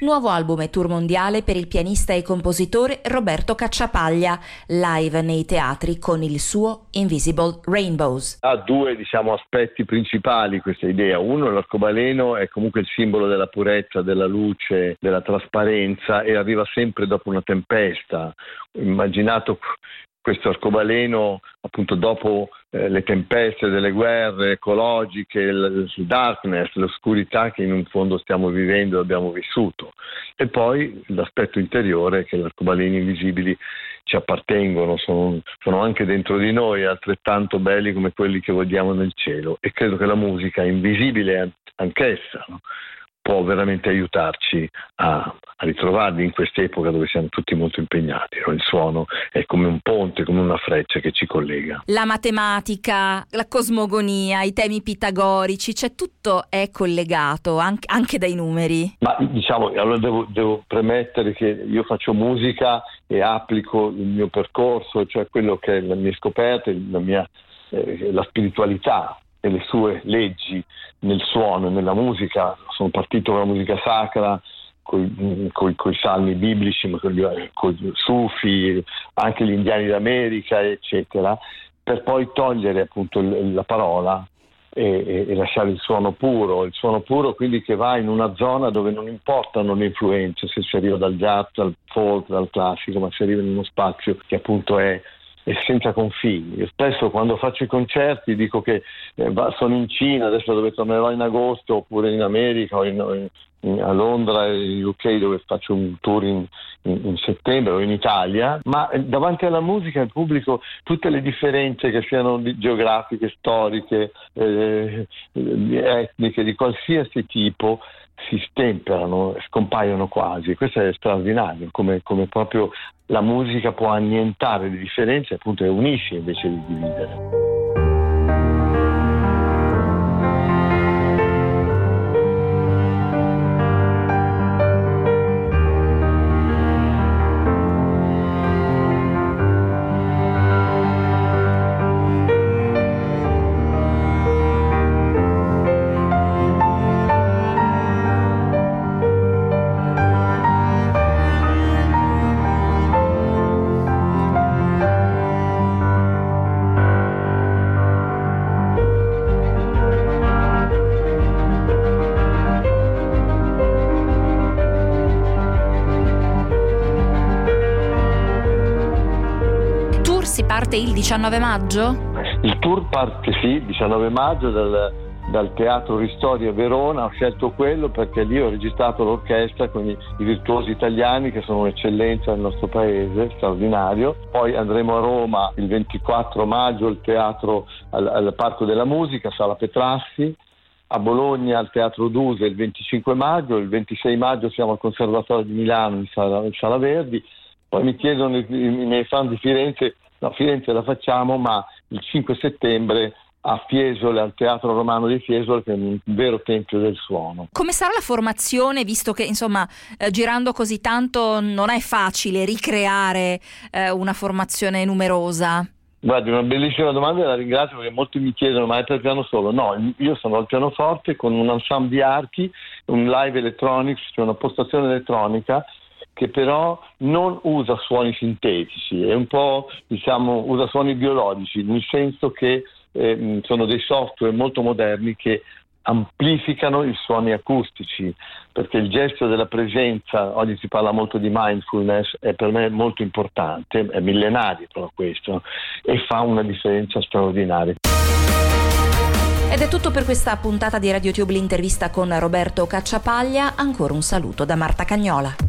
Nuovo album e tour mondiale per il pianista e compositore Roberto Cacciapaglia, live nei teatri con il suo Invisible Rainbows. Ha due diciamo, aspetti principali questa idea. Uno, l'arcobaleno è comunque il simbolo della purezza, della luce, della trasparenza e arriva sempre dopo una tempesta. Immaginato questo arcobaleno appunto dopo eh, le tempeste delle guerre ecologiche, il, il darkness, l'oscurità che in fondo stiamo vivendo e abbiamo vissuto. E poi l'aspetto interiore che gli arcobaleni invisibili ci appartengono, sono, sono, anche dentro di noi, altrettanto belli come quelli che vediamo nel cielo. E credo che la musica invisibile anch'essa. No? può veramente aiutarci a, a ritrovarli in quest'epoca dove siamo tutti molto impegnati. No? Il suono è come un ponte, come una freccia che ci collega. La matematica, la cosmogonia, i temi pitagorici, cioè tutto è collegato anche, anche dai numeri. Ma diciamo, allora devo, devo premettere che io faccio musica e applico il mio percorso, cioè quello che è la mia scoperta, la mia eh, la spiritualità e le sue leggi nel suono, nella musica. Sono partito con la musica sacra, con i salmi biblici, con i sufi, anche gli indiani d'America, eccetera, per poi togliere appunto la parola e, e, lasciare il suono puro, il suono puro quindi che va in una zona dove non importano le influenze, se si arriva dal jazz, dal folk, dal classico, ma si arriva in uno spazio che appunto è e senza confini. Io spesso quando faccio i concerti dico che eh, sono in Cina, adesso dove tornerò in agosto, oppure in America o in, in, a Londra in UK dove faccio un tour in, in, settembre o in Italia, ma eh, davanti alla musica il pubblico tutte le differenze che siano geografiche, storiche, eh, etniche, di qualsiasi tipo, si stemperano, scompaiono quasi. Questo è straordinario, come, come proprio la musica può annientare le differenze appunto e unisce invece di dividere. Parte il 19 maggio? Il tour parte sì, il 19 maggio dal, dal Teatro Ristori a Verona, ho scelto quello perché lì ho registrato l'orchestra con i, i virtuosi italiani che sono un'eccellenza nel nostro paese, straordinario. Poi andremo a Roma il 24 maggio al teatro al, al Parco della Musica, Sala Petrassi, a Bologna al Teatro Duse il 25 maggio, il 26 maggio siamo al Conservatorio di Milano in Sala, in Sala Verdi, poi mi chiedono i, i miei fan di Firenze No, Firenze la facciamo, ma il 5 settembre a Fiesole, al Teatro Romano di Fiesole, che è un vero tempio del suono. Come sarà la formazione, visto che insomma eh, girando così tanto non è facile ricreare eh, una formazione numerosa? Guardi, una bellissima domanda e la ringrazio perché molti mi chiedono ma è per piano solo? No, io sono al pianoforte con un ensemble di archi, un live electronics, cioè una postazione elettronica che però non usa suoni sintetici, è un po' diciamo usa suoni biologici, nel senso che eh, sono dei software molto moderni che amplificano i suoni acustici, perché il gesto della presenza, oggi si parla molto di mindfulness, è per me molto importante, è millenario però questo, e fa una differenza straordinaria. Ed è tutto per questa puntata di RadioTube l'intervista con Roberto Cacciapaglia, ancora un saluto da Marta Cagnola.